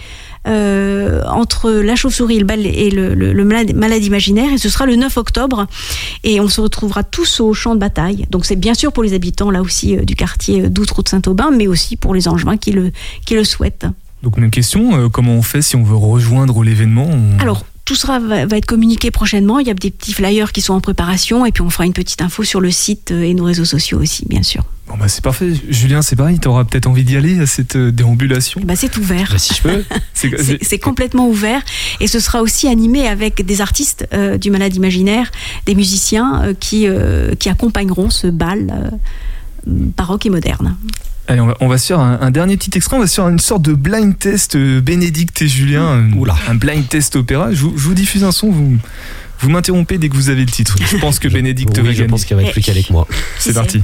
Speaker 6: Euh, entre la chauve-souris le, bal et le, malade, imaginaire et ce sera le 9 octobre et on se retrouvera tous au champ de bataille donc c'est bien sûr pour les habitants là aussi euh, du quartier d'Outre de Saint-Aubin mais aussi pour les angevins qui le, qui le souhaitent
Speaker 2: donc même question, euh, comment on fait si on veut rejoindre l'événement
Speaker 6: Alors tout sera va, être communiqué prochainement. Il y a des petits flyers qui sont en préparation et puis on fera une petite info sur le site euh, et nos réseaux sociaux aussi, bien sûr.
Speaker 2: Bon bah c'est parfait. Julien, c'est pareil, tu auras peut-être envie d'y aller à cette euh, déambulation?
Speaker 6: Bah c'est ouvert.
Speaker 3: Bah, si je peux.
Speaker 6: c'est complètement ouvert et ce sera aussi animé avec des artistes euh, du malade imaginaire, des musiciens qui, qui accompagneront ce bal baroque et moderne.
Speaker 2: Allez, on va, on va se faire un, dernier petit extrait. On va se faire une sorte de blind test euh, Bénédicte et Julien. Oula. Un blind test opéra. Je vous, je vous diffuse un son. Vous, vous m'interrompez dès que vous avez le titre. Je pense que Bénédicte
Speaker 3: oui, Je pense qu'elle va être plus qu'avec moi.
Speaker 2: C'est parti.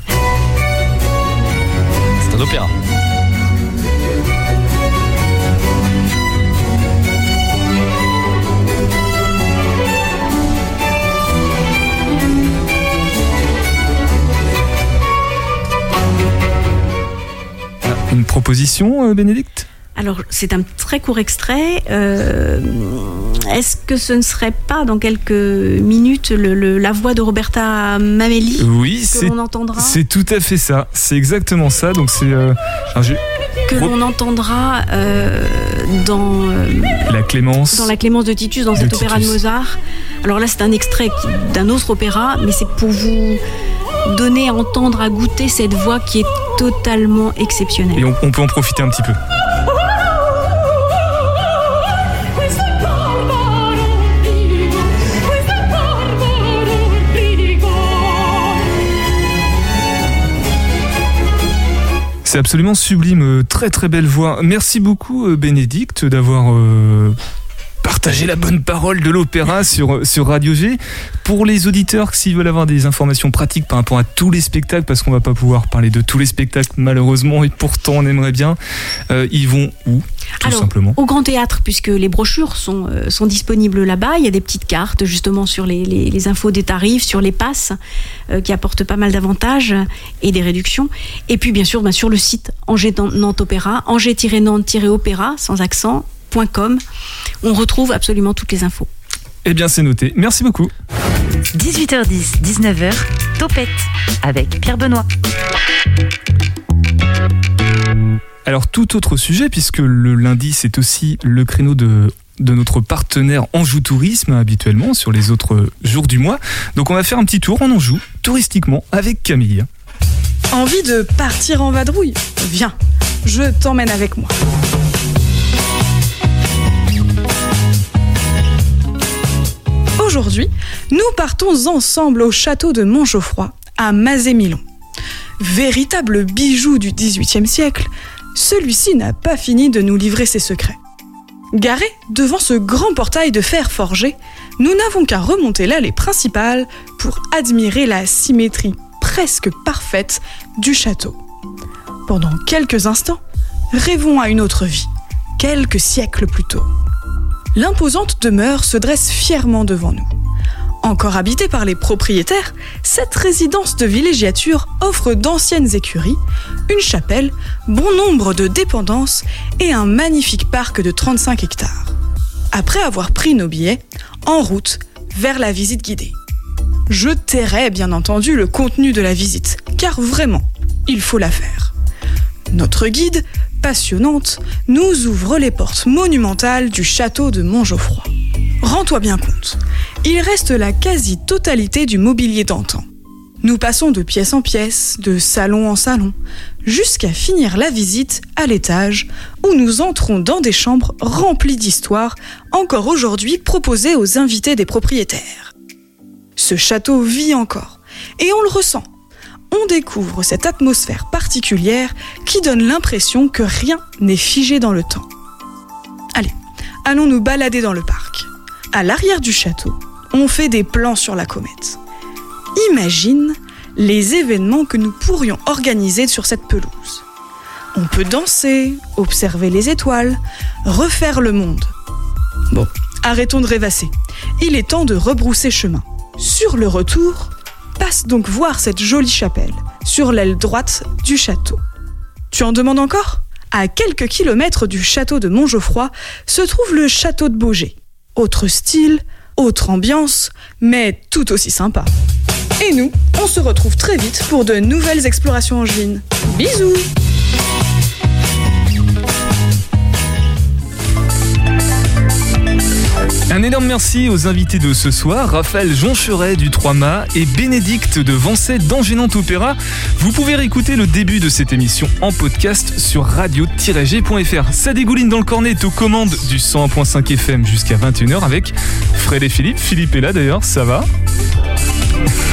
Speaker 2: Une proposition, euh, Bénédicte?
Speaker 6: Alors, c'est un très court extrait. Euh, est-ce que ce ne serait pas dans quelques minutes la voix de Roberta Mameli
Speaker 2: Oui, c'est entendra C'est tout à fait ça. C'est exactement ça. Donc c'est euh,
Speaker 6: que l'on entendra dans
Speaker 2: la Clémence,
Speaker 6: dans la Clémence de Titus, dans cet opéra de Mozart. Alors là, c'est un extrait d'un autre opéra, mais c'est pour vous donner à entendre, à goûter cette voix qui est totalement exceptionnelle.
Speaker 2: Et on, peut en profiter un petit peu. C'est absolument sublime, euh, très très belle voix. Merci beaucoup euh, Bénédicte d'avoir euh, partager la bonne parole de l'opéra sur, sur Radio G. Pour les auditeurs, s'ils veulent avoir des informations pratiques par rapport à tous les spectacles, parce qu'on va pas pouvoir parler de tous les spectacles malheureusement, et pourtant on aimerait bien, euh, ils vont où tout simplement?
Speaker 6: Au Grand Théâtre, puisque les brochures sont, euh, sont disponibles là-bas. Il y a des petites cartes justement sur les, les, infos des tarifs, sur les passes, euh, qui apportent pas mal d'avantages et des réductions. Et puis bien sûr, ben, sur le site Angers Nantes Opéra, Angers-Nantes-Opéra, sans accent, on retrouve absolument toutes les infos.
Speaker 2: Eh bien, c'est noté. Merci beaucoup.
Speaker 1: 18h10, 19h, Topette avec Pierre Benoît.
Speaker 2: Alors, tout autre sujet, puisque le lundi, c'est aussi le créneau de de notre partenaire Anjou Tourisme habituellement sur les autres jours du mois. Donc on va faire un petit tour en Anjou, touristiquement, avec Camille.
Speaker 7: Envie de partir en vadrouille? Viens, je t'emmène avec moi. Aujourd'hui, nous partons ensemble au château de Montgeoffroy, à Mazé-Milon. Véritable bijou du XVIIIe siècle, celui-ci n'a pas fini de nous livrer ses secrets. Garé devant ce grand portail de fer forgé, nous n'avons qu'à remonter l'allée principale pour admirer la symétrie presque parfaite du château. Pendant quelques instants, rêvons à une autre vie, quelques siècles plus tôt l'imposante demeure se dresse fièrement devant nous. Encore habitée par les propriétaires, cette résidence de villégiature offre d'anciennes écuries, une chapelle, bon nombre de dépendances et un magnifique parc de 35 hectares. Après avoir pris nos billets, en route vers la visite guidée. Je tairai bien entendu le contenu de la visite, car vraiment, il faut la faire. Notre guide passionnante, nous ouvre les portes monumentales du château de Montgeoffroy. Rends-toi bien compte, il reste la quasi-totalité du mobilier d'antan. Nous passons de pièce en pièce, de salon en salon, jusqu'à finir la visite à l'étage où nous entrons dans des chambres remplies d'histoires encore aujourd'hui proposées aux invités des propriétaires. Ce château vit encore, et on le ressent on découvre cette atmosphère particulière qui donne l'impression que rien n'est figé dans le temps. Allez, allons nous balader dans le parc. À l'arrière du château, on fait des plans sur la comète. Imagine les événements que nous pourrions organiser sur cette pelouse. On peut danser, observer les étoiles, refaire le monde. Bon, arrêtons de rêvasser. Il est temps de rebrousser chemin. Sur le retour, Passe donc voir cette jolie chapelle, sur l'aile droite du château. Tu en demandes encore? À quelques kilomètres du château de Montgeoffroy se trouve le château de Beaugé. Autre style, autre ambiance, mais tout aussi sympa. Et nous, on se retrouve très vite pour de nouvelles explorations angevines. Bisous
Speaker 2: Un énorme merci aux invités de ce soir, Raphaël Joncheret du 3 et Bénédicte de Vancet d'Angénante Opéra. Vous pouvez réécouter le début de cette émission en podcast sur radio-g.fr. Ça dégouline dans le cornet aux commandes du 101.5 FM jusqu'à 21h avec Fred et Philippe. Philippe est là d'ailleurs, ça va?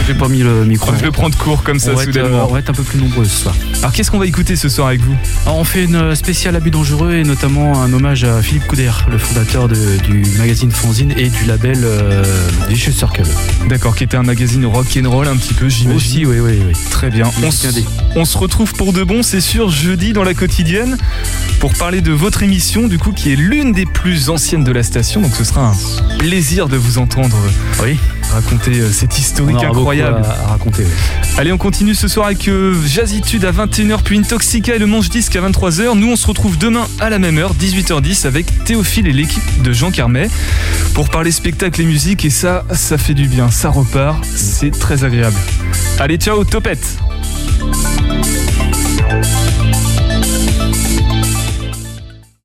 Speaker 8: J'ai pas mis le micro.
Speaker 2: Je vais prendre court comme ça,
Speaker 8: on soudainement.
Speaker 2: Euh,
Speaker 8: on va être un peu plus nombreux ce soir.
Speaker 2: Alors, qu'est-ce qu'on va écouter ce soir avec vous
Speaker 8: On fait une spéciale Abus dangereux et notamment un hommage à Philippe Couder, le fondateur du magazine Fanzine et du label euh, Vicious Circle.
Speaker 2: D'accord, qui était un magazine rock and roll un petit peu, j'imagine.
Speaker 8: Aussi, oui, oui, oui.
Speaker 2: Très bien. On, on, se retrouve pour de bon, c'est sûr, jeudi dans la quotidienne pour parler de votre émission, du coup, qui est l'une des plus anciennes de la station. Donc, ce sera un plaisir de vous entendre.
Speaker 8: Oui
Speaker 2: raconter euh, cette historique incroyable.
Speaker 8: À, raconter.
Speaker 2: Allez, on continue ce soir avec euh, Jazzitude à 21h, puis Intoxica et le Manche Disque à 23h. Nous, on se retrouve demain à la même heure, 18h10, avec Théophile et l'équipe de Jean Carmet pour parler spectacle et musique. Et ça, ça fait du bien, ça repart, c'est très agréable. Allez, ciao, topette!